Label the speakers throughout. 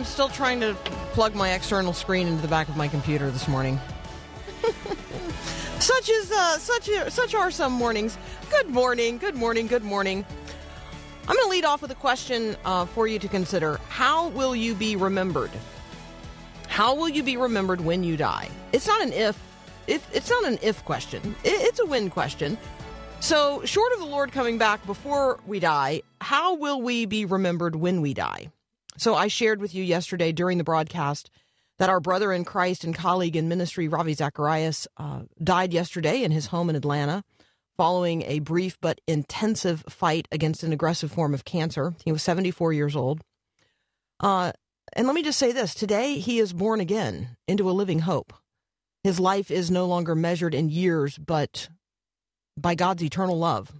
Speaker 1: I'm still trying to plug my external screen into the back of my computer this morning. such is uh, such are, such are some mornings. Good morning, good morning, good morning. I'm going to lead off with a question uh, for you to consider. How will you be remembered? How will you be remembered when you die? It's not an if. If it's not an if question. It, it's a when question. So, short of the Lord coming back before we die, how will we be remembered when we die? So, I shared with you yesterday during the broadcast that our brother in Christ and colleague in ministry, Ravi Zacharias, uh, died yesterday in his home in Atlanta following a brief but intensive fight against an aggressive form of cancer. He was 74 years old. Uh, and let me just say this today, he is born again into a living hope. His life is no longer measured in years, but by God's eternal love.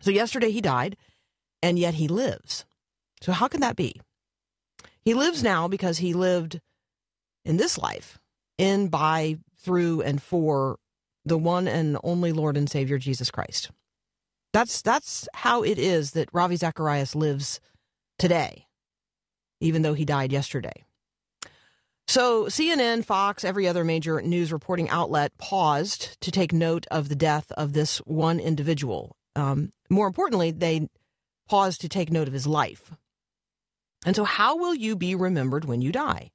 Speaker 1: So, yesterday he died, and yet he lives. So, how can that be? He lives now because he lived in this life, in, by, through, and for the one and only Lord and Savior Jesus Christ. That's that's how it is that Ravi Zacharias lives today, even though he died yesterday. So CNN, Fox, every other major news reporting outlet paused to take note of the death of this one individual. Um, more importantly, they paused to take note of his life. And so, how will you be remembered when you die?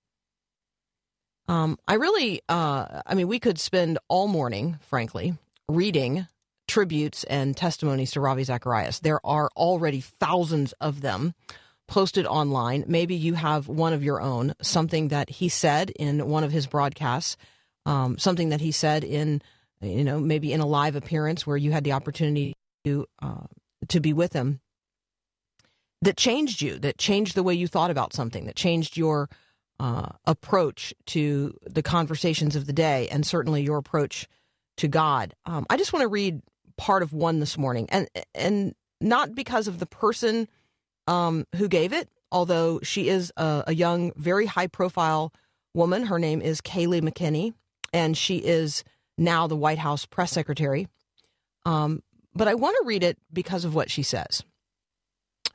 Speaker 1: Um, I really, uh, I mean, we could spend all morning, frankly, reading tributes and testimonies to Ravi Zacharias. There are already thousands of them posted online. Maybe you have one of your own, something that he said in one of his broadcasts, um, something that he said in, you know, maybe in a live appearance where you had the opportunity to uh, to be with him. That changed you. That changed the way you thought about something. That changed your uh, approach to the conversations of the day, and certainly your approach to God. Um, I just want to read part of one this morning, and and not because of the person um, who gave it, although she is a, a young, very high profile woman. Her name is Kayleigh McEnany, and she is now the White House press secretary. Um, but I want to read it because of what she says.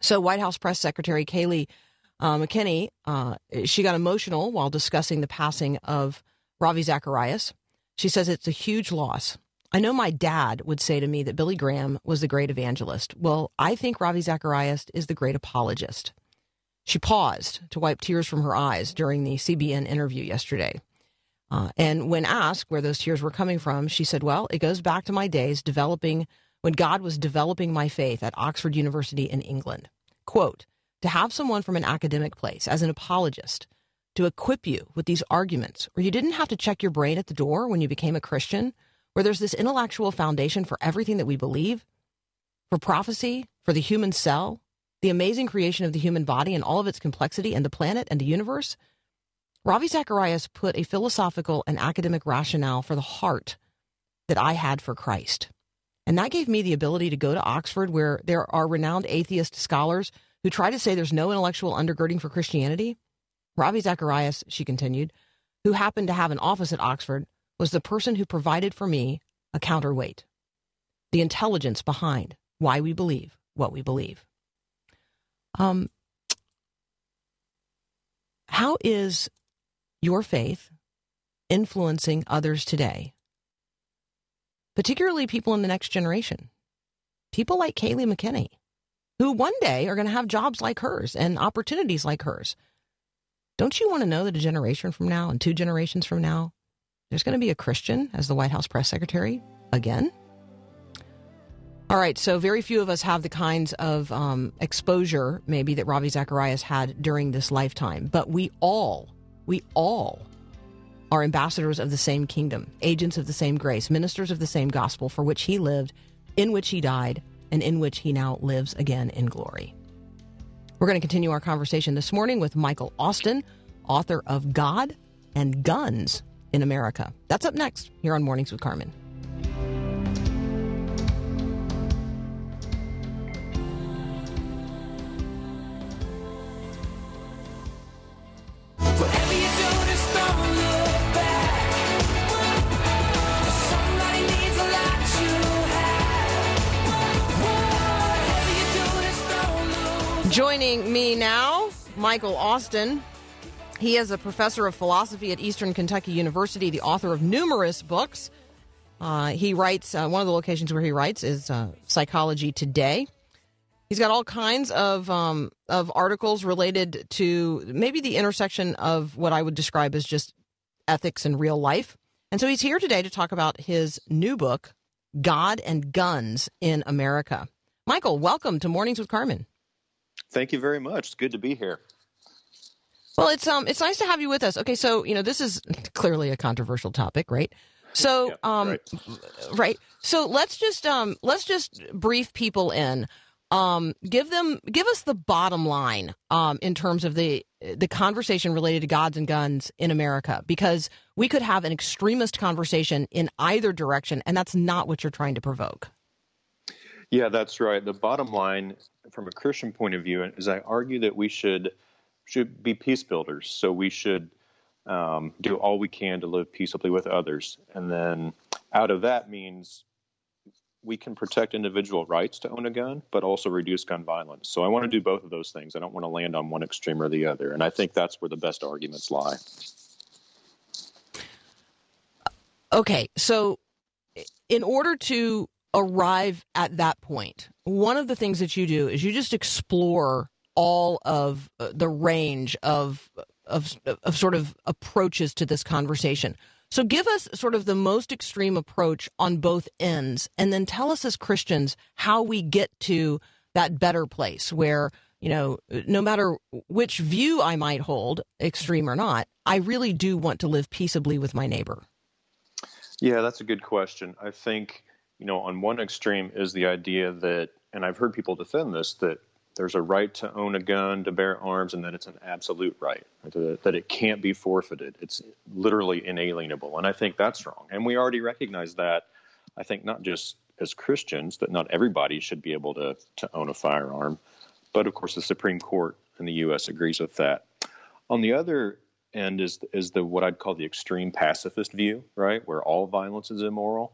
Speaker 1: So, White House press secretary Kayleigh uh, McEnany, uh, she got emotional while discussing the passing of Ravi Zacharias. She says it's a huge loss. I know my dad would say to me that Billy Graham was the great evangelist. Well, I think Ravi Zacharias is the great apologist. She paused to wipe tears from her eyes during the CBN interview yesterday. Uh, and when asked where those tears were coming from, she said, Well, it goes back to my days developing when God was developing my faith at Oxford University in England. Quote, to have someone from an academic place as an apologist to equip you with these arguments, where you didn't have to check your brain at the door when you became a Christian, where there's this intellectual foundation for everything that we believe, for prophecy, for the human cell, the amazing creation of the human body and all of its complexity, and the planet and the universe. Ravi Zacharias put a philosophical and academic rationale for the heart that I had for Christ. And that gave me the ability to go to Oxford, where there are renowned atheist scholars who try to say there's no intellectual undergirding for Christianity. Ravi Zacharias, she continued, who happened to have an office at Oxford, was the person who provided for me a counterweight, the intelligence behind why we believe what we believe. Um, how is your faith influencing others today, particularly people in the next generation? People like Kayleigh McEnany, who one day are going to have jobs like hers and opportunities like hers. Don't you want to know that a generation from now and two generations from now, there's going to be a Christian as the White House press secretary again? All right, so very few of us have the kinds of um, exposure, maybe, that Ravi Zacharias had during this lifetime, but we all, we all
Speaker 2: are ambassadors of the same kingdom, agents of the same grace, ministers of the same gospel for which he lived, in which he died, and in which he now lives again in glory. We're going to continue our conversation this morning with Michael Austin, author of God and Guns in America. That's up next here on Mornings with Carmen.
Speaker 1: Joining me now, Michael Austin. He is a professor of philosophy at Eastern Kentucky University, the author of numerous books. Uh, he writes, uh, one of the locations where he writes is uh, Psychology Today. He's got all kinds of um, of articles related to maybe the intersection of what I would describe as just ethics and real life. And so he's here today to talk about his new book, God and Guns in America. Michael, welcome to Mornings with Carmen.
Speaker 3: Thank you very much. It's good to be here.
Speaker 1: Well, it's um, it's nice to have you with us. Okay, so you know this is clearly a controversial topic, right? So,
Speaker 3: Yeah,
Speaker 1: um,
Speaker 3: right.
Speaker 1: right. So let's just um, let's just brief people in. Um, give them, give us the bottom line um, in terms of the the conversation related to gods and guns in America, because we could have an extremist conversation in either direction, and that's not what you're trying to provoke.
Speaker 3: Yeah, that's right. The bottom line, from a Christian point of view, is I argue that we should should be peace builders. So we should um, do all we can to live peaceably with others, and then out of that means we can protect individual rights to own a gun, but also reduce gun violence. So I want to do both of those things. I don't want to land on one extreme or the other, and I think that's where the best arguments lie.
Speaker 1: Okay, so in order to arrive at that point, one of the things that you do is you just explore all of uh, the range of of of sort of approaches to this conversation. So give us sort of the most extreme approach on both ends and then tell us as Christians how we get to that better place where you know, no matter which view I might hold, extreme or not, I really do want to live peaceably with my neighbor.
Speaker 3: Yeah, that's a good question. I think, you know, on one extreme is the idea that, and I've heard people defend this, that there's a right to own a gun, to bear arms, and that it's an absolute right, that it can't be forfeited. It's literally inalienable. And I think that's wrong. And we already recognize that, I think, not just as Christians, that not everybody should be able to, to own a firearm. But of course, the Supreme Court in the U.S. agrees with that. On the other end is is the what I'd call the extreme pacifist view, right, where all violence is immoral.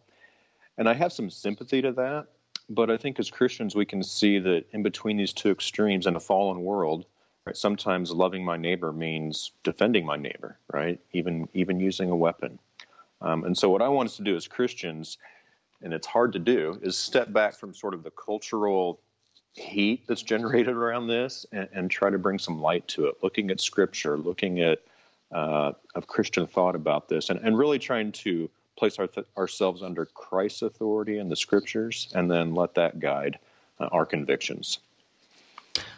Speaker 3: And I have some sympathy to that, but I think as Christians we can see that in between these two extremes in a fallen world, right, sometimes loving my neighbor means defending my neighbor, right, even even using a weapon. Um, and so what I want us to do as Christians, and it's hard to do, is step back from sort of the cultural heat that's generated around this and, and try to bring some light to it, looking at scripture, looking at uh, of Christian thought about this, and, and really trying to place our th- ourselves under Christ's authority in the scriptures, and then let that guide uh, our convictions.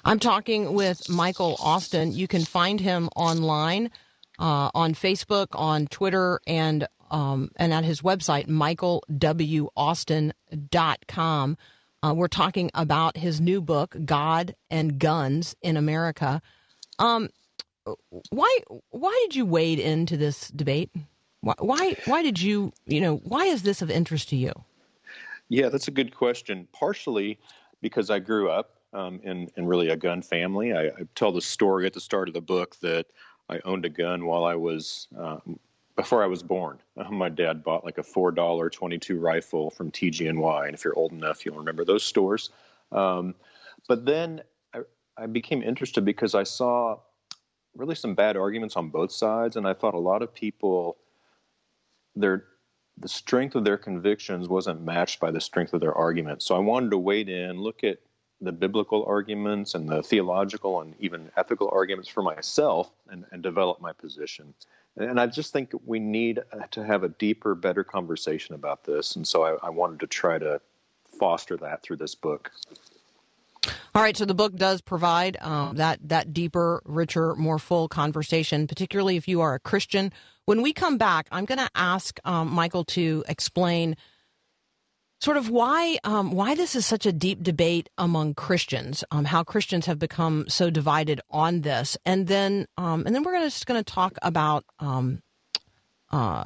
Speaker 1: I'm talking with Michael Austin. You can find him online uh, on Facebook, on Twitter, and um, and at his website, michaelwaustin.com. Uh, we're talking about his new book, God and Guns in America. Um, why why did you wade into this debate? Why, why did you you know why is this of interest to you?
Speaker 3: Yeah, that's a good question. Partially because I grew up um, in in really a gun family. I, I tell the story at the start of the book that I owned a gun while I was um, before I was born. Uh, my dad bought like a four dollar twenty two rifle from TG&Y, and if you're old enough, you'll remember those stores. Um, but then I, I became interested because I saw really some bad arguments on both sides, and I thought a lot of people their the strength of their convictions wasn't matched by the strength of their arguments. So I wanted to wade in, look at the biblical arguments and the theological and even ethical arguments for myself and, and develop my position. And I just think we need to have a deeper, better conversation about this. And so I, I wanted to try to foster that through this book.
Speaker 1: All right, so the book does provide um, that that deeper, richer, more full conversation, particularly if you are a Christian When we come back, I'm going to ask um, Michael to explain sort of why um, why this is such a deep debate among Christians, um, how Christians have become so divided on this, and then um, and then we're gonna, just going to talk about um, uh,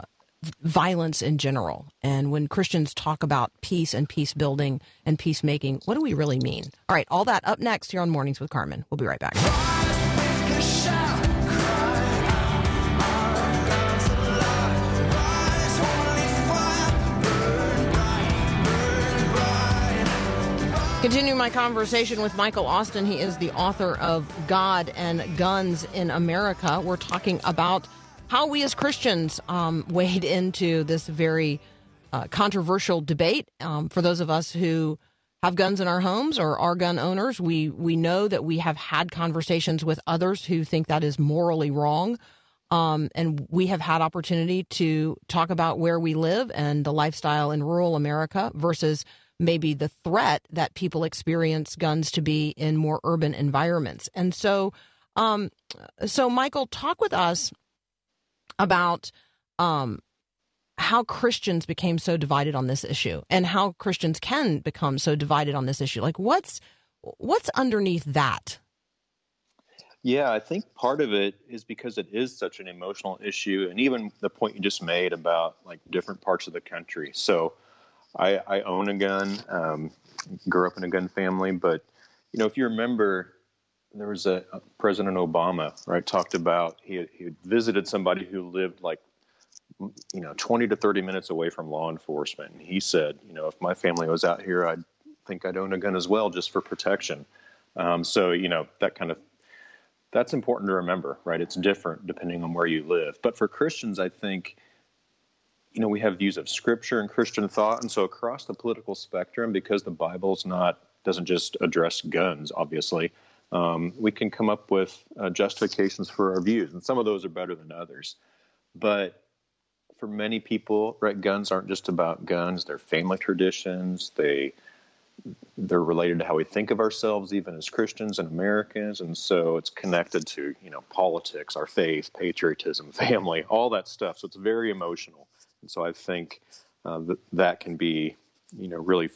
Speaker 1: violence in general, and when Christians talk about peace and peace building and peacemaking, what do we really mean? All right, all that up next here on Mornings with Carmen. We'll be right back. Continue my conversation with Michael Austin. He is the author of God and Guns in America. We're talking about how we as Christians um, wade into this very uh, controversial debate. Um, for those of us who have guns in our homes or are gun owners, we we know that we have had conversations with others who think that is morally wrong. Um, and we have had opportunity to talk about where we live and the lifestyle in rural America versus maybe the threat that people experience guns to be in more urban environments. And so, um, so Michael, talk with us about um, how Christians became so divided on this issue, and how Christians can become so divided on this issue. Like, what's what's underneath that?
Speaker 3: Yeah, I think part of it is because it is such an emotional issue, and even the point you just made about like different parts of the country. So, I, I own a gun, um, grew up in a gun family, but you know, if you remember, there was a President Obama, right, talked about he had, he had visited somebody who lived like you know 20 to 30 minutes away from law enforcement. And he said, you know, if my family was out here, I'd think I'd own a gun as well, just for protection. Um, so you know that kind of that's important to remember, right? It's different depending on where you live. But for Christians, I think you know, we have views of scripture and Christian thought, and so across the political spectrum, because the Bible's not doesn't just address guns, obviously, um, we can come up with uh, justifications for our views, and some of those are better than others. But for many people, right, guns aren't just about guns; they're family traditions. They they're related to how we think of ourselves, even as Christians and Americans, and so it's connected to you know politics, our faith, patriotism, family, all that stuff. So it's very emotional. And so I think uh, that that can be, you know, really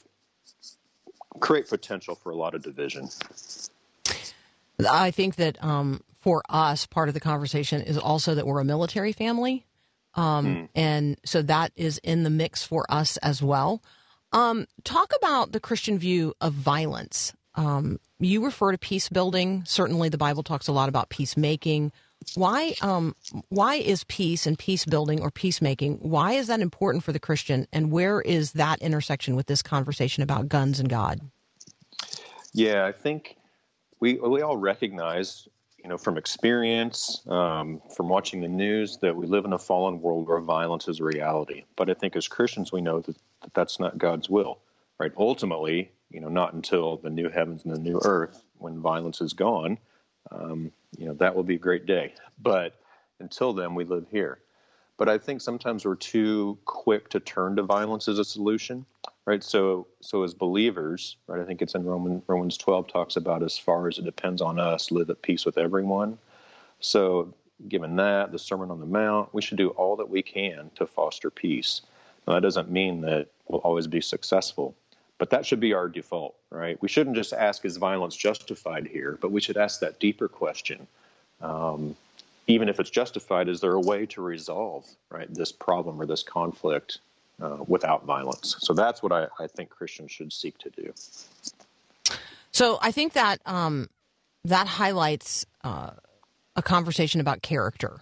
Speaker 3: create potential for a lot of division.
Speaker 1: I think that um, for us, part of the conversation is also that we're a military family. Um, mm. And so that is in the mix for us as well. Um, talk about the Christian view of violence. Um, you refer to peace building. Certainly, the Bible talks a lot about peacemaking. Why um why is peace and peace building or peacemaking why is that important for the Christian and where is that intersection with this conversation about guns and God?
Speaker 3: Yeah, I think we we all recognize, you know, from experience, um, from watching the news, that we live in a fallen world where violence is a reality. But I think as Christians, we know that, that that's not God's will, right? Ultimately, you know, not until the new heavens and the new earth, when violence is gone, um, you know, that will be a great day. But until then, we live here. But I think sometimes we're too quick to turn to violence as a solution, right? So, so as believers, right? I think it's in Roman, Romans 12 talks about as far as it depends on us, live at peace with everyone. So, given that, the Sermon on the Mount, we should do all that we can to foster peace. Now, that doesn't mean that we'll always be successful, but that should be our default, right? We shouldn't just ask, is violence justified here? But we should ask that deeper question. Um, even if it's justified, is there a way to resolve right this problem or this conflict uh, without violence? So that's what I, I, think Christians should seek to do.
Speaker 1: So I think that um, that highlights uh, a conversation about character.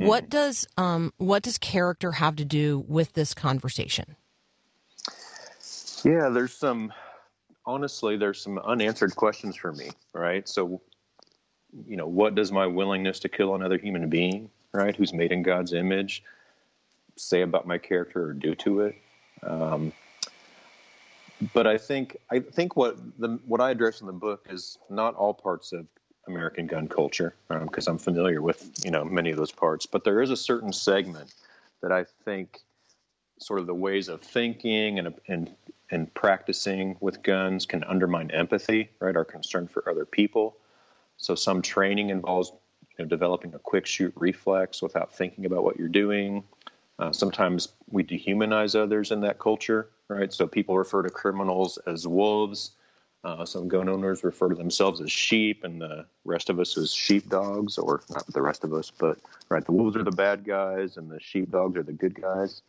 Speaker 1: Mm. What does um, what does character have to do with this conversation?
Speaker 3: Yeah, there's some honestly there's some unanswered questions for me, right? So you know, what does my willingness to kill another human being, right, who's made in God's image, say about my character or do to it? Um, but I think I think what the what I address in the book is not all parts of American gun culture because um, I'm familiar with you know many of those parts, but there is a certain segment that I think sort of the ways of thinking and and and practicing with guns can undermine empathy, right? Our concern for other people. So some training involves you know, developing a quick shoot reflex without thinking about what you're doing. Uh, sometimes we dehumanize others in that culture, right? So people refer to criminals as wolves. Uh, some gun owners refer to themselves as sheep, and the rest of us as sheepdogs, or not the rest of us, but right, the wolves are the bad guys, and the sheepdogs are the good guys.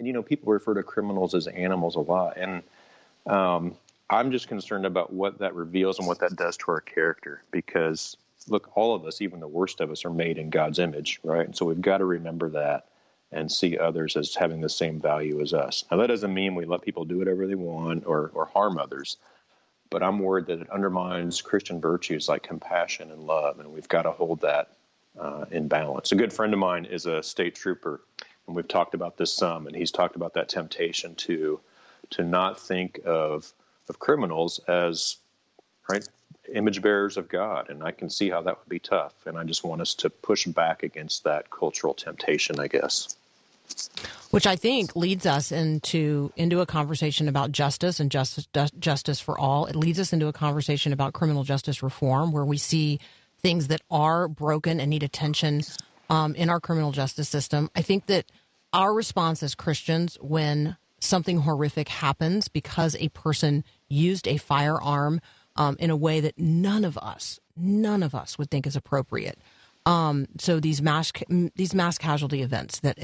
Speaker 3: And you know, people refer to criminals as animals a lot, and um, I'm just concerned about what that reveals and what that does to our character. Because look, all of us, even the worst of us, are made in God's image, right? And so we've got to remember that and see others as having the same value as us. Now, that doesn't mean we let people do whatever they want or, or harm others, but I'm worried that it undermines Christian virtues like compassion and love, and we've got to hold that uh, in balance. A good friend of mine is a state trooper, and we've talked about this some, and he's talked about that temptation to to not think of of criminals as right image bearers of God, and I can see how that would be tough, and I just want us to push back against that cultural temptation, I guess
Speaker 1: which I think leads us into into a conversation about justice and justice justice for all. It leads us into a conversation about criminal justice reform, where we see things that are broken and need attention um, in our criminal justice system. I think that our response as Christians when something horrific happens because a person used a firearm um, in a way that none of us, none of us would think is appropriate. Um, so these mass these mass casualty events that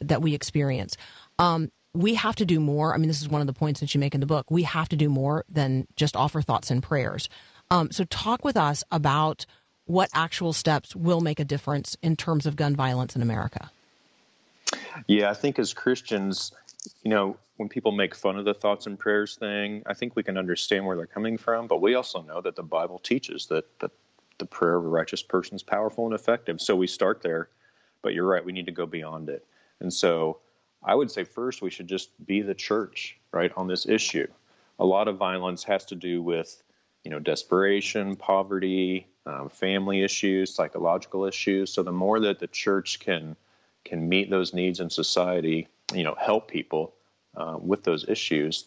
Speaker 1: that we experience, um, we have to do more. I mean, this is one of the points that you make in the book. We have to do more than just offer thoughts and prayers. Um, so talk with us about what actual steps will make a difference in terms of gun violence in America.
Speaker 3: Yeah, I think as Christians, you know, when people make fun of the thoughts and prayers thing, I think we can understand where they're coming from. But we also know that the Bible teaches that that the prayer of a righteous person is powerful and effective. So we start there, but you're right, we need to go beyond it. And so I would say first we should just be the church, right, on this issue. A lot of violence has to do with, you know, desperation, poverty, um, family issues, psychological issues. So the more that the church can can meet those needs in society, you know, help people uh, with those issues,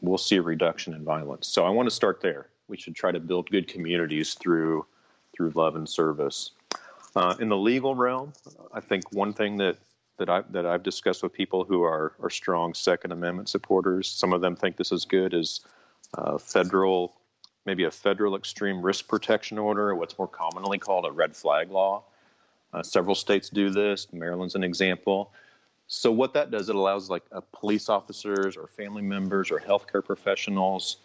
Speaker 3: we'll see a reduction in violence. So I want to start there. We should try to build good communities through through love and service. Uh, in the legal realm, I think one thing that that I that I've discussed with people who are are strong Second Amendment supporters, some of them think this is good, is uh, federal, maybe a federal extreme risk protection order, what's more commonly called a red flag law. Uh, several states do this. Maryland's an example. So what that does, it allows like uh, police officers or family members or healthcare professionals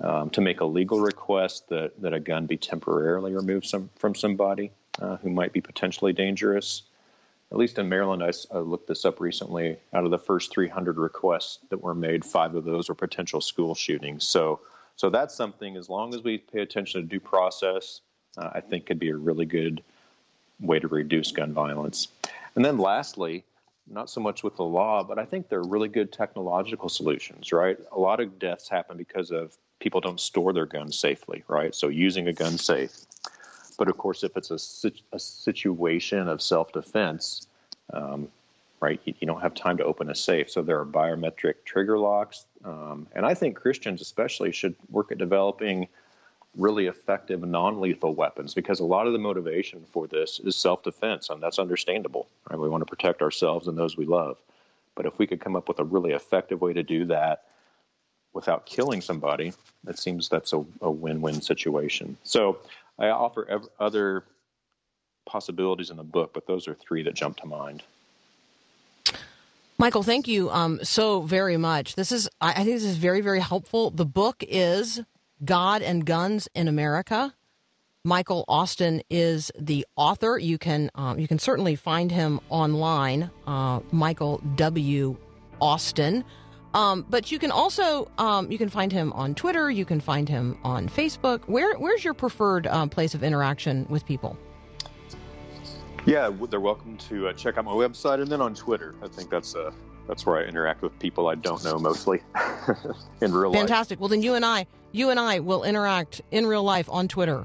Speaker 3: um, to make a legal request that, that a gun be temporarily removed some, from somebody uh, who might be potentially dangerous. At least in Maryland, I, I, looked this up recently. Out of the first 300 requests that were made, five of those were potential school shootings. So, so that's something. As long as we pay attention to due process, uh, I think could be a really good way to reduce gun violence. And then, lastly, not so much with the law, but I think there are really good technological solutions. Right, a lot of deaths happen because of people don't store their guns safely, right? So using a gun safe. But of course, if it's a, a situation of self defense, um, right, you, you, don't have time to open a safe. So there are biometric trigger locks. Um, and I think Christians, especially, should work at developing really effective non lethal weapons because a lot of the motivation for this is self defense, and that's understandable. Right? We want to protect ourselves and those we love. But if we could come up with a really effective way to do that, without killing somebody, it seems that's a, a win-win situation. So I offer ev- other possibilities in the book, but those are three that jump to mind.
Speaker 1: Michael, thank you um, so very much. This is, I think, this is very, very helpful. The book is "God and Guns in America." Michael Austin is the author. You can um, you can certainly find him online. Uh, Michael W. Austin. Um, but you can also um, you can find him on Twitter. You can find him on Facebook. Where where's your preferred um, place of interaction with people?
Speaker 3: Yeah, they're welcome to uh, check out my website and then on Twitter. I think that's uh, that's where I interact with people I don't know mostly in real
Speaker 1: life. Fantastic. Well, then you and I, you and I will interact in real life on Twitter.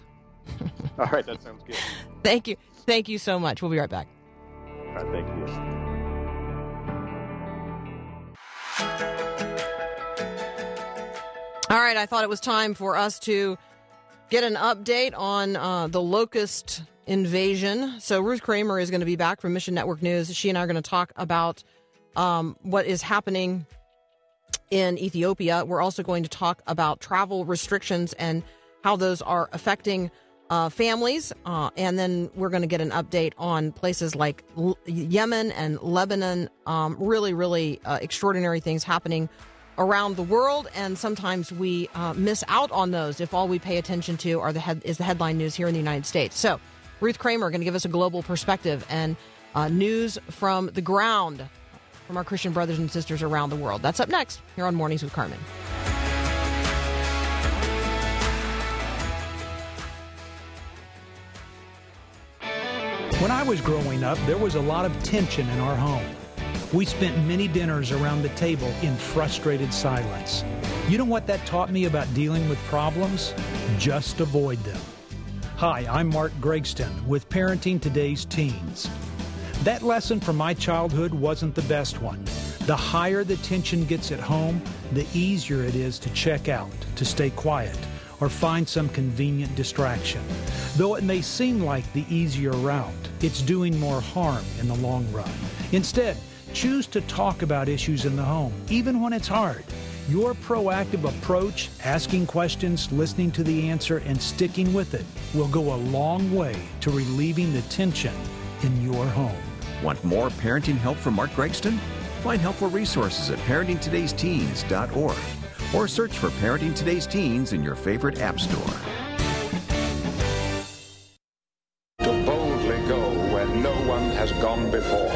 Speaker 3: All right, that sounds good.
Speaker 1: Thank you. Thank you so much. We'll be right back.
Speaker 3: All right, thank you.
Speaker 1: All right, I thought it was time for us to get an update on uh, the locust invasion. So Ruth Kramer is going to be back from Mission Network News. She and I are going to talk about um, what is happening in Ethiopia. We're also going to talk about travel restrictions and how those are affecting uh, families. Uh, and then we're going to get an update on places like L- Yemen and Lebanon. Um, really, really uh, extraordinary things happening around the world, and sometimes we uh, miss out on those if all we pay attention to are the head, is the headline news here in the United States. So, Ruth Kramer going to give us a global perspective and uh, news from the ground from our Christian brothers and sisters around the world. That's up next here on Mornings with Carmen.
Speaker 4: When I was growing up, there was a lot of tension in our home. We spent many dinners around the table in frustrated silence. You know what that taught me about dealing with problems? Just avoid them. Hi, I'm Mark Gregston with Parenting Today's Teens. That lesson from my childhood wasn't the best one. The higher the tension gets at home, the easier it is to check out, to stay quiet, or find some convenient distraction. Though it may seem like the easier route, it's doing more harm in the long run. Instead, choose to talk about issues in the home, even when it's hard. Your proactive approach, asking questions, listening to the answer, and sticking with it will go a long way to relieving the tension in your home.
Speaker 5: Want more parenting help from Mark Gregston? Find helpful resources at parentingtodaysteens.org or search for Parenting Today's Teens in your favorite app store.
Speaker 6: to boldly go where no one has gone before.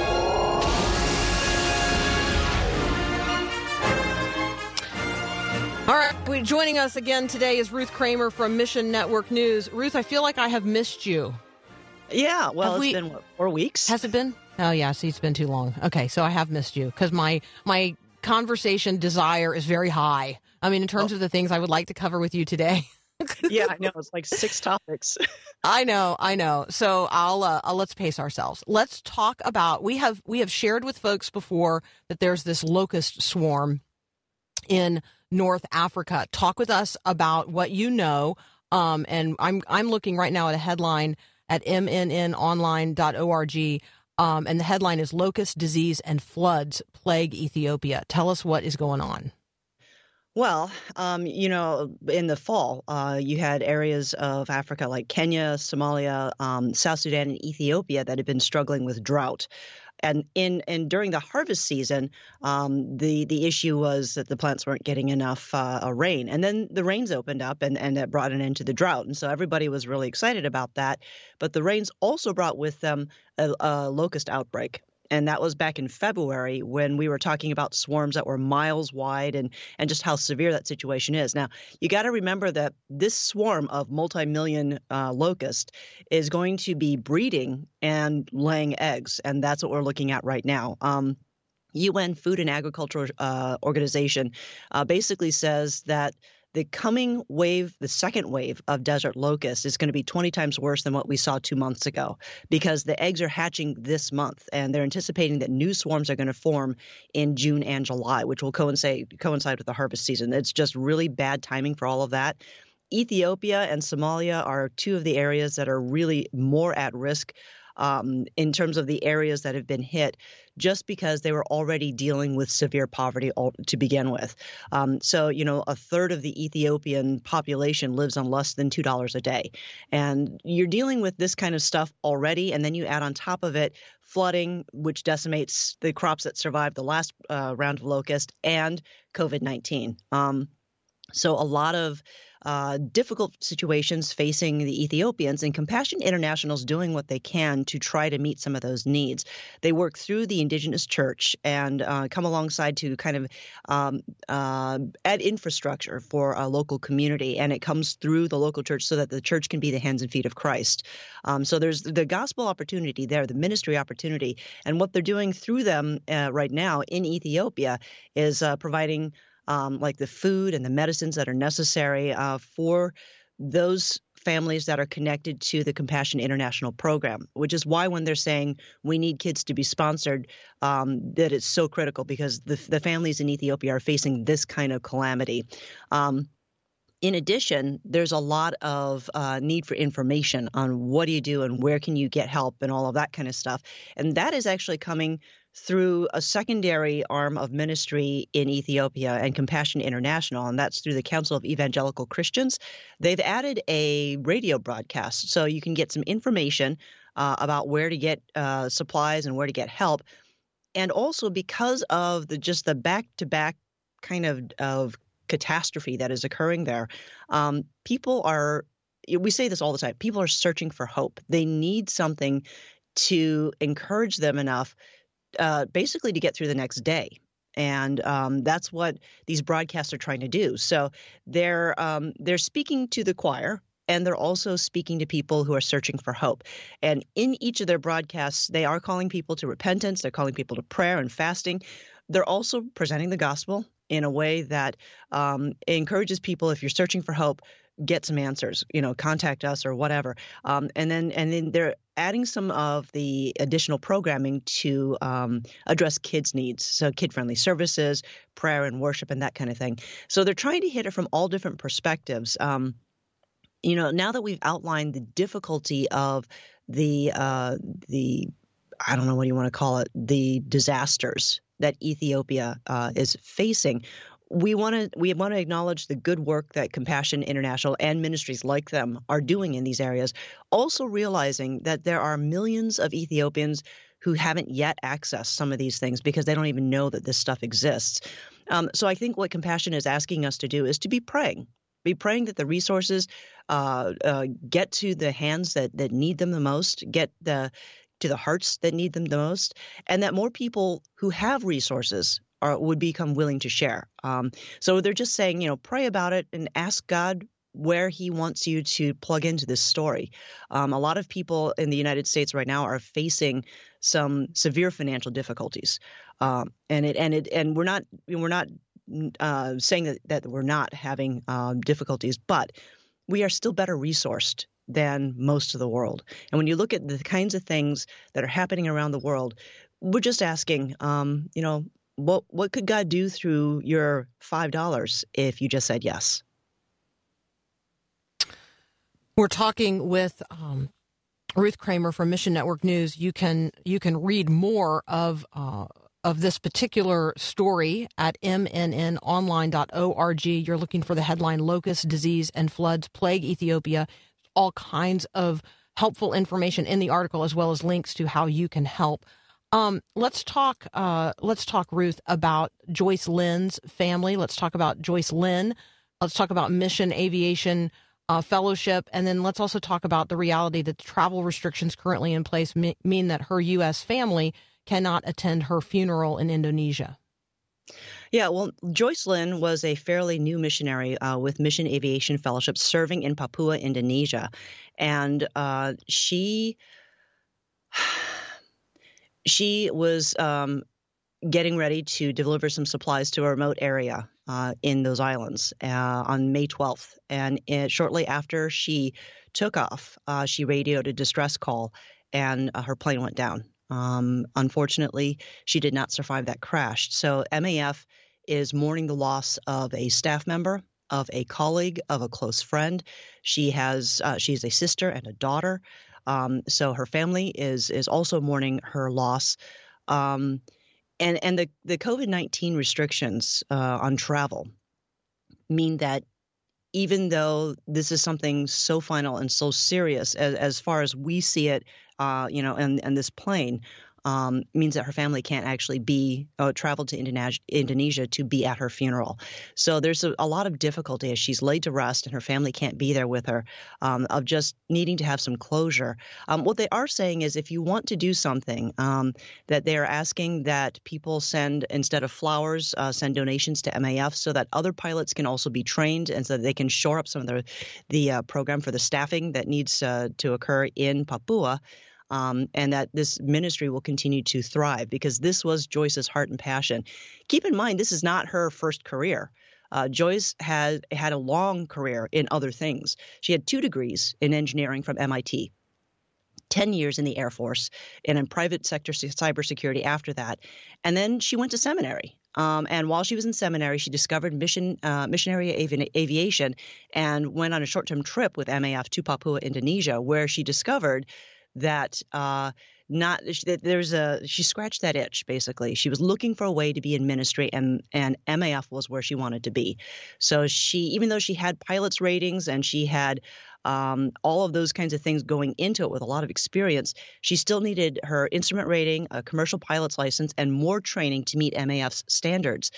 Speaker 1: All right, we- joining us again today is Ruth Kramer from Mission Network News. Ruth, I feel like I have missed you.
Speaker 7: Yeah, well,
Speaker 1: Have
Speaker 7: it's
Speaker 1: we-
Speaker 7: been what, four weeks.
Speaker 1: Has it been? Oh yeah, see, it's been too long. Okay, so I have missed you because my my conversation desire is very high. I mean, in terms
Speaker 7: Oh.
Speaker 1: of the things I would like to cover with you today.
Speaker 7: yeah, I know. It's like six topics.
Speaker 1: I know, I know. So I'll, uh, I'll let's pace ourselves. Let's talk about we have we have shared with folks before that there's this locust swarm in North Africa. Talk with us about what you know. Um, and I'm I'm looking right now at a headline at mnnonline.org. Um, and the headline is Locust Disease and Floods Plague Ethiopia. Tell us what is going on.
Speaker 7: Well, um, you know, in the fall, uh, you had areas of Africa like Kenya, Somalia, um, South Sudan, and Ethiopia that had been struggling with drought. And in and during the harvest season, um, the the issue was that the plants weren't getting enough uh, rain. And then the rains opened up, and and it brought an end to the drought. And so everybody was really excited about that. But the rains also brought with them a, a locust outbreak and that was back in February when we were talking about swarms that were miles wide and and just how severe that situation is. Now you got to remember that this swarm of multi-million uh, locust is going to be breeding and laying eggs, and that's what we're looking at right now. Um, UN Food and Agriculture uh, Organization uh, basically says that the coming wave, the second wave of desert locust, is going to be 20 times worse than what we saw two months ago because the eggs are hatching this month and they're anticipating that new swarms are going to form in June and July, which will coincide coincide with the harvest season. It's just really bad timing for all of that. Ethiopia and Somalia are two of the areas that are really more at risk um, in terms of the areas that have been hit, just because they were already dealing with severe poverty to begin with. Um, so, you know, a third of the Ethiopian population lives on less than $2 a day. And you're dealing with this kind of stuff already. And then you add on top of it flooding, which decimates the crops that survived the last uh, round of locust, and COVID 19. Um, so, a lot of uh, difficult situations facing the Ethiopians, and Compassion International is doing what they can to try to meet some of those needs. They work through the indigenous church and uh, come alongside to kind of um, uh, add infrastructure for a local community, and it comes through the local church so that the church can be the hands and feet of Christ. Um, so there's the gospel opportunity there, the ministry opportunity, and what they're doing through them uh, right now in Ethiopia is uh, providing um, like the food and the medicines that are necessary uh, for those families that are connected to the Compassion International program, which is why when they're saying we need kids to be sponsored, um, that it's so critical because the, the families in Ethiopia are facing this kind of calamity. Um, in addition, there's a lot of uh, need for information on what do you do and where can you get help and all of that kind of stuff. And that is actually coming through a secondary arm of ministry in Ethiopia and Compassion International, and that's through the Council of Evangelical Christians. They've added a radio broadcast so you can get some information uh, about where to get uh, supplies and where to get help. And also because of the just the back to back kind of of catastrophe that is occurring there, um, people are. We say this all the time. People are searching for hope. They need something to encourage them enough uh, basically to get through the next day. And um, that's what these broadcasts are trying to do. So they're um, they're speaking to the choir, and they're also speaking to people who are searching for hope. And in each of their broadcasts, they are calling people to repentance. They're calling people to prayer and fasting. They're also presenting the gospel in a way that um, encourages people. If you're searching for hope, get some answers you know contact us or whatever. Um, and then and then they're adding some of the additional programming to um, address kids needs so kid friendly services prayer and worship and that kind of thing. So they're trying to hit it from all different perspectives. Um, you know now that we've outlined the difficulty of the uh, the I don't know what you want to call it, the disasters that Ethiopia uh, is facing we want to we want to acknowledge the good work that Compassion International and ministries like them are doing in these areas. Also realizing that there are millions of Ethiopians who haven't yet accessed some of these things because they don't even know that this stuff exists. Um, so I think what Compassion is asking us to do is to be praying, be praying that the resources uh, uh, get to the hands that that need them the most, get the to the hearts that need them the most, and that more people who have resources are, would become willing to share. Um, so they're just saying, you know, pray about it and ask God where He wants you to plug into this story. Um, a lot of people in the United States right now are facing some severe financial difficulties, um, and it and it and we're not we're not uh, saying that, that we're not having um, difficulties, but we are still better resourced than most of the world. And when you look at the kinds of things that are happening around the world, we're just asking, um, you know, what what could God do through your five dollars if you just said yes?
Speaker 2: We're talking with um, Ruth Kramer from Mission Network News. You can you can read more of uh, of this particular story at mnnonline.org. You're looking for the headline "Locust Disease and Floods Plague Ethiopia." All kinds of helpful information in the article, as well as links to how you can help. Um, let's talk. Uh, let's talk, Ruth, about Joyce Lin's family. Let's talk about Joyce Lin. Let's talk about Mission Aviation uh, Fellowship, and then let's also talk about the reality that the travel restrictions currently in place me- mean that her U.S. family cannot attend her funeral in Indonesia.
Speaker 7: Yeah, well, Joyce Lin was a fairly new missionary uh, with Mission Aviation Fellowship serving in Papua, Indonesia. And uh, she she was um, getting ready to deliver some supplies to a remote area uh, in those islands uh, on May 12th. And it, shortly after she took off, uh, she radioed a distress call and uh, her plane went down. Um, unfortunately, she did not survive that crash. So MAF is mourning the loss of a staff member, of a colleague, of a close friend. She has uh, she's a sister and a daughter. Um, so her family is is also mourning her loss. Um, and and the the COVID nineteen restrictions uh, on travel mean that even though this is something so final and so serious as, as far as we see it, uh, you know, and, and this plane, um, means that her family can't actually be uh, to Indonesia, Indonesia to be at her funeral. So there's a, a, lot of difficulty as she's laid to rest and her family can't be there with her um, of just needing to have some closure. Um, what they are saying is if you want to do something, um, that they are asking that people send instead of flowers, uh, send donations to MAF so that other pilots can also be trained and so that they can shore up some of the the uh, program for the staffing that needs uh, to occur in Papua um, and that this ministry will continue to thrive because this was Joyce's heart and passion. Keep in mind, this is not her first career. Uh, Joyce had had a long career in other things. She had two degrees in engineering from MIT. 10 years in the Air Force and in private sector cybersecurity after that. And then she went to seminary Um, and while she was in seminary, she discovered mission uh, missionary avi- aviation and went on a short-term trip with MAF to Papua, Indonesia, where she discovered that uh, not that there's a she scratched that itch basically. She was looking for a way to be in ministry, and and MAF was where she wanted to be. So she, even though she had pilots ratings and she had um, all of those kinds of things going into it with a lot of experience, she still needed her instrument rating, a commercial pilot's license, and more training to meet MAF's standards.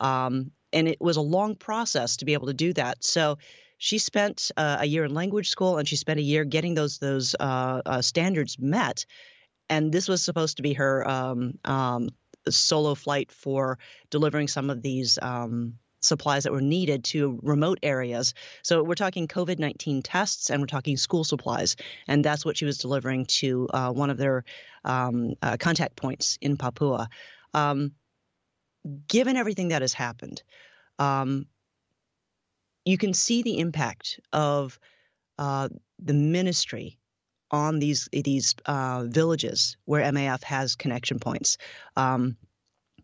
Speaker 7: Um, and it was a long process to be able to do that. So she spent uh, a year in language school and she spent a year getting those those uh, uh, standards met. And this was supposed to be her um, um, solo flight for delivering some of these um, supplies that were needed to remote areas. So we're talking COVID 19 tests and we're talking school supplies. And that's what she was delivering to uh, one of their um, uh, contact points in Papua. Um, given everything that has happened, um, you can see the impact of uh, the ministry on these these uh, villages where MAF has connection points. Um,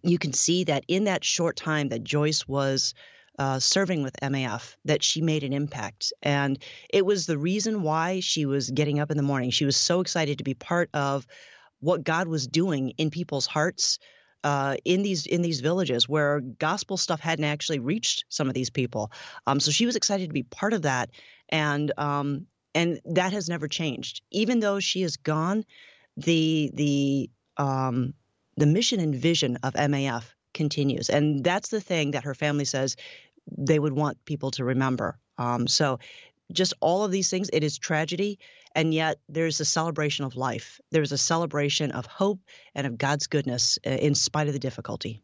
Speaker 7: you can see that in that short time that Joyce was uh, serving with MAF, that she made an impact, and it was the reason why she was getting up in the morning. She was so excited to be part of what God was doing in people's hearts uh, in these in these villages where gospel stuff hadn't actually reached some of these people. Um, so she was excited to be part of that, and um, and that has never changed. Even though she is gone, the the um, the mission and vision of MAF continues, and that's the thing that her family says they would want people to remember. Um, so just all of these things, it is tragedy, and yet there's a celebration of life. There's a celebration of hope and of God's goodness uh, in spite of the difficulty.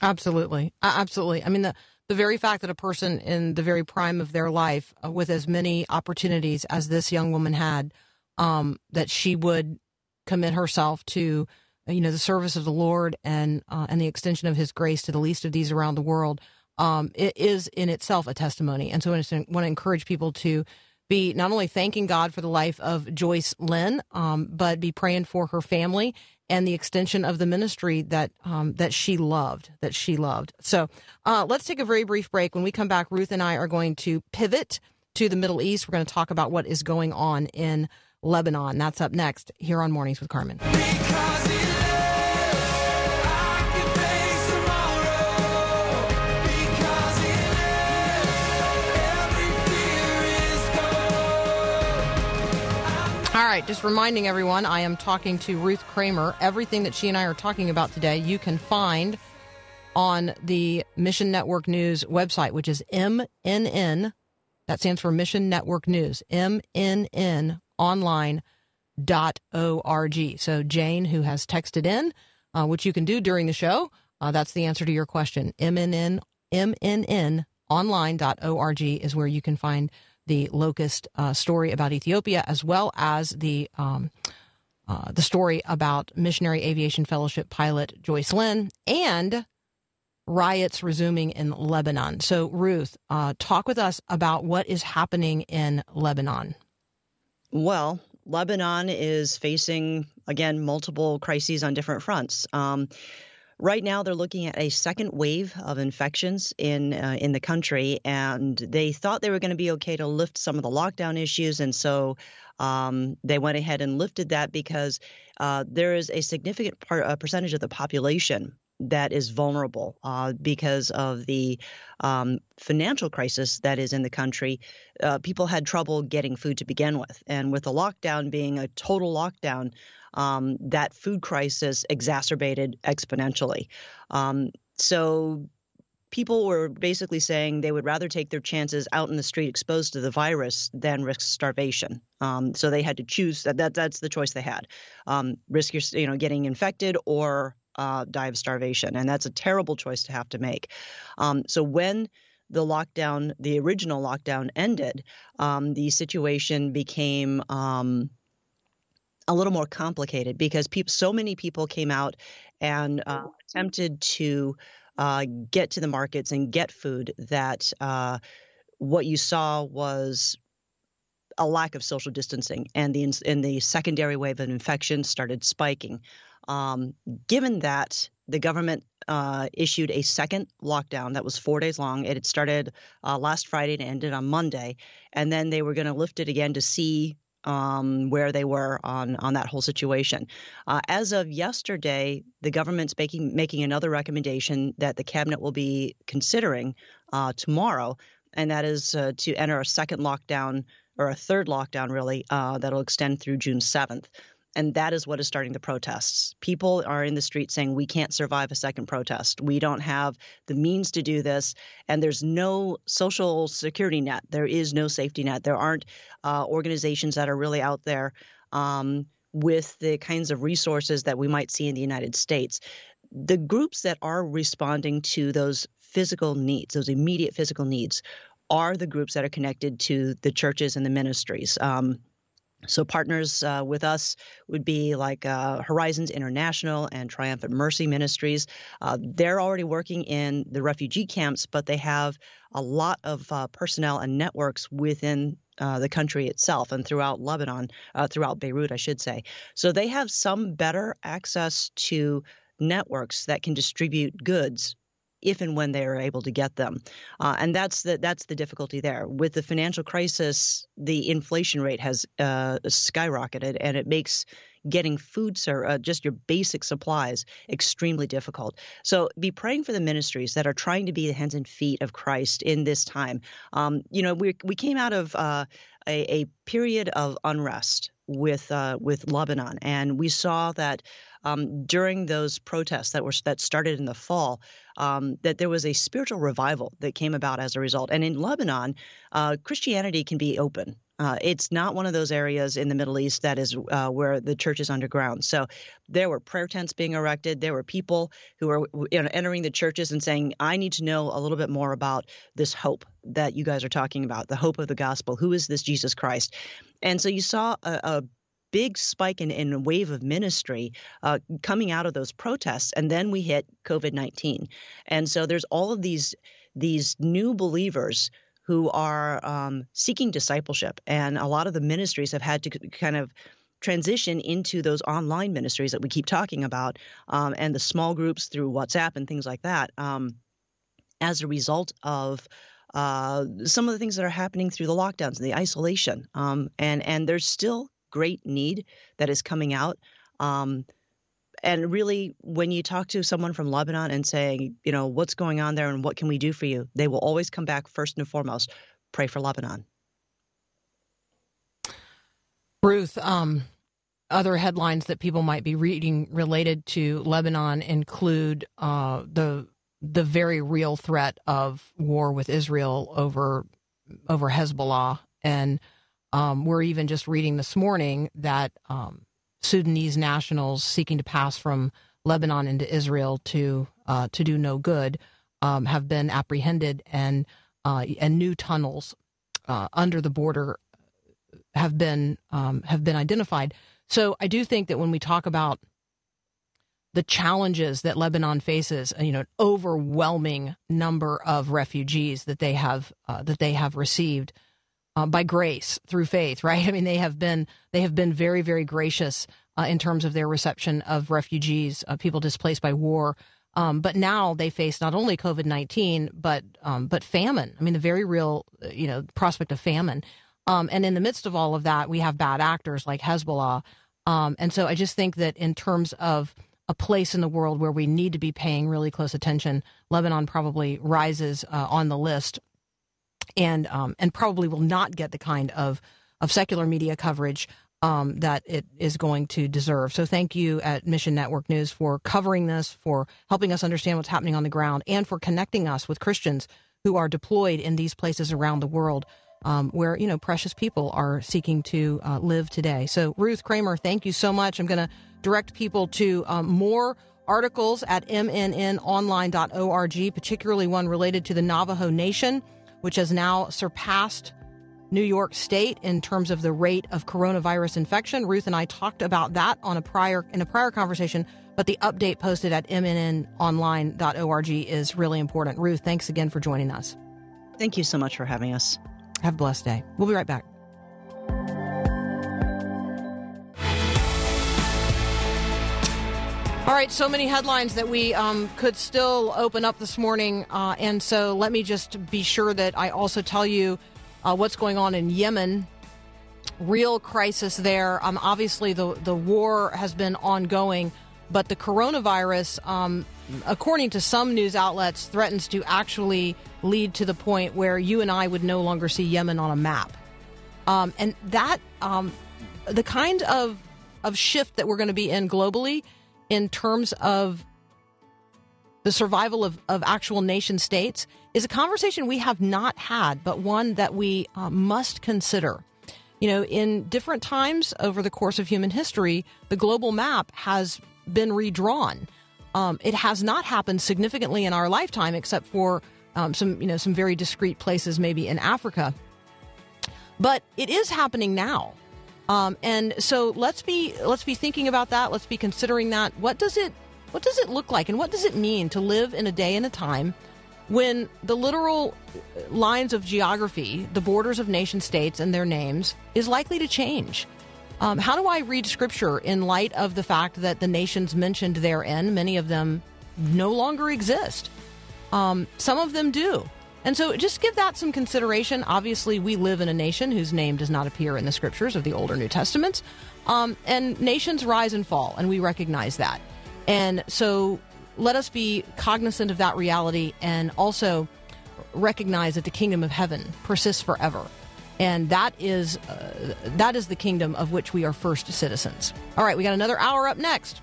Speaker 1: Absolutely, absolutely. I mean the the very fact that a person in the very prime of their life, uh, with as many opportunities as this young woman had, um, that she would commit herself to, uh, you know, the service of the Lord and uh, and the extension of His grace to the least of these around the world, um, it is in itself a testimony. And so I want to encourage people to be not only thanking God for the life of Joyce Lin, um, but be praying for her family and the extension of the ministry that um, that she loved, that she loved. So uh, let's take a very brief break. When we come back, Ruth and I are going to pivot to the Middle East. We're going to talk about what is going on in Lebanon. That's up next here on Mornings with Carmen. All right, just reminding everyone, I am talking to Ruth Kramer. Everything that she and I are talking about today, you can find on the Mission Network News website, which is MNN. That stands for Mission Network News, MNN online dot org. So Jane, who has texted in, uh, which you can do during the show, uh, that's the answer to your question. MNN MNN online.org is where you can find the locust uh, story about Ethiopia, as well as the um, uh, the story about Missionary Aviation Fellowship pilot Joyce Lin and riots resuming in Lebanon. So, Ruth, uh, talk with us about what is happening in Lebanon.
Speaker 7: Well, Lebanon is facing, again, multiple crises on different fronts. Um, right now, they're looking at a second wave of infections in uh, in the country, and they thought they were going to be okay to lift some of the lockdown issues, and so um, they went ahead and lifted that because uh, there is a significant part, uh, percentage of the population that is vulnerable uh, because of the um, financial crisis that is in the country. Uh, people had trouble getting food to begin with. And with the lockdown being a total lockdown, um, that food crisis exacerbated exponentially. Um, so people were basically saying they would rather take their chances out in the street exposed to the virus than risk starvation. Um, so they had to choose that, that that's the choice they had. Um, risk your, you know, getting infected or uh, die of starvation. And that's a terrible choice to have to make. Um, so when the lockdown, the original lockdown ended, um, the situation became um, a little more complicated because people, so many people came out and uh, attempted to uh, get to the markets and get food that uh, what you saw was a lack of social distancing, and the and the secondary wave of infection started spiking. Um, given that the government uh, issued a second lockdown that was four days long, it had started uh, last Friday and ended on Monday, and then they were going to lift it again to see um, where they were on on that whole situation. Uh, as of yesterday, the government's making making another recommendation that the cabinet will be considering uh, tomorrow, and that is uh, to enter a second lockdown or a third lockdown, really, uh, that'll extend through June seventh. And that is what is starting the protests. People are in the street saying, We can't survive a second protest. We don't have the means to do this. And there's no social security net. There is no safety net. There aren't uh, organizations that are really out there um, with the kinds of resources that we might see in the United States. The groups that are responding to those physical needs, those immediate physical needs, are the groups that are connected to the churches and the ministries. Um, so partners uh, with us would be like uh, Horizons International and Triumphant Mercy Ministries. Uh, they're already working in the refugee camps, but they have a lot of uh, personnel and networks within uh, the country itself and throughout Lebanon, uh, throughout Beirut, I should say. So they have some better access to networks that can distribute goods if and when they are able to get them. Uh, and that's the that's the difficulty there. With the financial crisis, the inflation rate has uh, skyrocketed, and it makes getting food, sir, uh, just your basic supplies, extremely difficult. So be praying for the ministries that are trying to be the hands and feet of Christ in this time. Um, you know, we we came out of uh, a, a period of unrest with uh, with Lebanon, and we saw that um, during those protests that were that started in the fall, um, that there was a spiritual revival that came about as a result. And in Lebanon, uh, Christianity can be open. Uh, it's not one of those areas in the Middle East that is uh, where the church is underground. So there were prayer tents being erected. There were people who were you know, entering the churches and saying, "I need to know a little bit more about this hope that you guys are talking about, the hope of the gospel. Who is this Jesus Christ?" And so you saw a, a big spike in, in wave of ministry uh, coming out of those protests, and then we hit COVID nineteen, and so there's all of these these new believers who are um, seeking discipleship, and a lot of the ministries have had to kind of transition into those online ministries that we keep talking about, um, and the small groups through WhatsApp and things like that. Um, as a result of uh, some of the things that are happening through the lockdowns and the isolation, um, and and there's still great need that is coming out. Um, and really, when you talk to someone from Lebanon and saying, you know, what's going on there and what can we do for you, they will always come back first and foremost, pray for Lebanon.
Speaker 1: Ruth, um, other headlines that people might be reading related to Lebanon include uh, the the very real threat of war with Israel over over Hezbollah, and um, we're even just reading this morning that um, Sudanese nationals seeking to pass from Lebanon into Israel to uh, to do no good um, have been apprehended, and uh, and new tunnels uh, under the border have been um, have been identified. So I do think that when we talk about the challenges that Lebanon faces, you know, an overwhelming number of refugees that they have uh, that they have received uh, by grace through faith, right? I mean, they have been they have been very very gracious uh, in terms of their reception of refugees, uh, people displaced by war. Um, but now they face not only COVID nineteen, but um, but famine. I mean, the very real, you know, prospect of famine. Um, and in the midst of all of that, we have bad actors like Hezbollah. Um, and so I just think that in terms of a place in the world where we need to be paying really close attention, Lebanon probably rises uh, on the list, and um, and probably will not get the kind of of secular media coverage um, that it is going to deserve. So thank you at Mission Network News for covering this, for helping us understand what's happening on the ground, and for connecting us with Christians who are deployed in these places around the world um, where you know precious people are seeking to uh, live today. So Ruth Kramer, thank you so much. I'm going to direct people to um, more articles at mnnonline.org, particularly one related to the Navajo Nation, which has now surpassed New York State in terms of the rate of coronavirus infection. Ruth and I talked about that on a prior in a prior conversation, but the update posted at mnnonline.org is really important. Ruth, thanks again for joining us.
Speaker 7: Thank you so much for having us.
Speaker 1: Have a blessed day. We'll be right back. All right, so many headlines that we um, could still open up this morning. Uh, and so let me just be sure that I also tell you uh, what's going on in Yemen. Real crisis there. Um, obviously, the, the war has been ongoing, but the coronavirus, um, according to some news outlets, threatens to actually lead to the point where you and I would no longer see Yemen on a map. Um, and that, um, the kind of, of shift that we're going to be in globally in terms of the survival of, of actual nation states is a conversation we have not had, but one that we uh, must consider. You know, in different times over the course of human history, the global map has been redrawn. Um, it has not happened significantly in our lifetime, except for um, some, you know, some very discrete places, maybe in Africa. But it is happening now. Um, and so let's be let's be thinking about that. Let's be considering that. What does it what does it look like, and what does it mean to live in a day and a time when the literal lines of geography, the borders of nation states and their names, is likely to change? Um, how do I read Scripture in light of the fact that the nations mentioned therein, many of them no longer exist? Um, some of them do. And so just give that some consideration. Obviously, we live in a nation whose name does not appear in the scriptures of the Old or New Testaments. Um, and nations rise and fall, and we recognize that. And so let us be cognizant of that reality and also recognize that the kingdom of heaven persists forever. And that is uh, that is the kingdom of which we are first citizens. All right, we got another hour up next.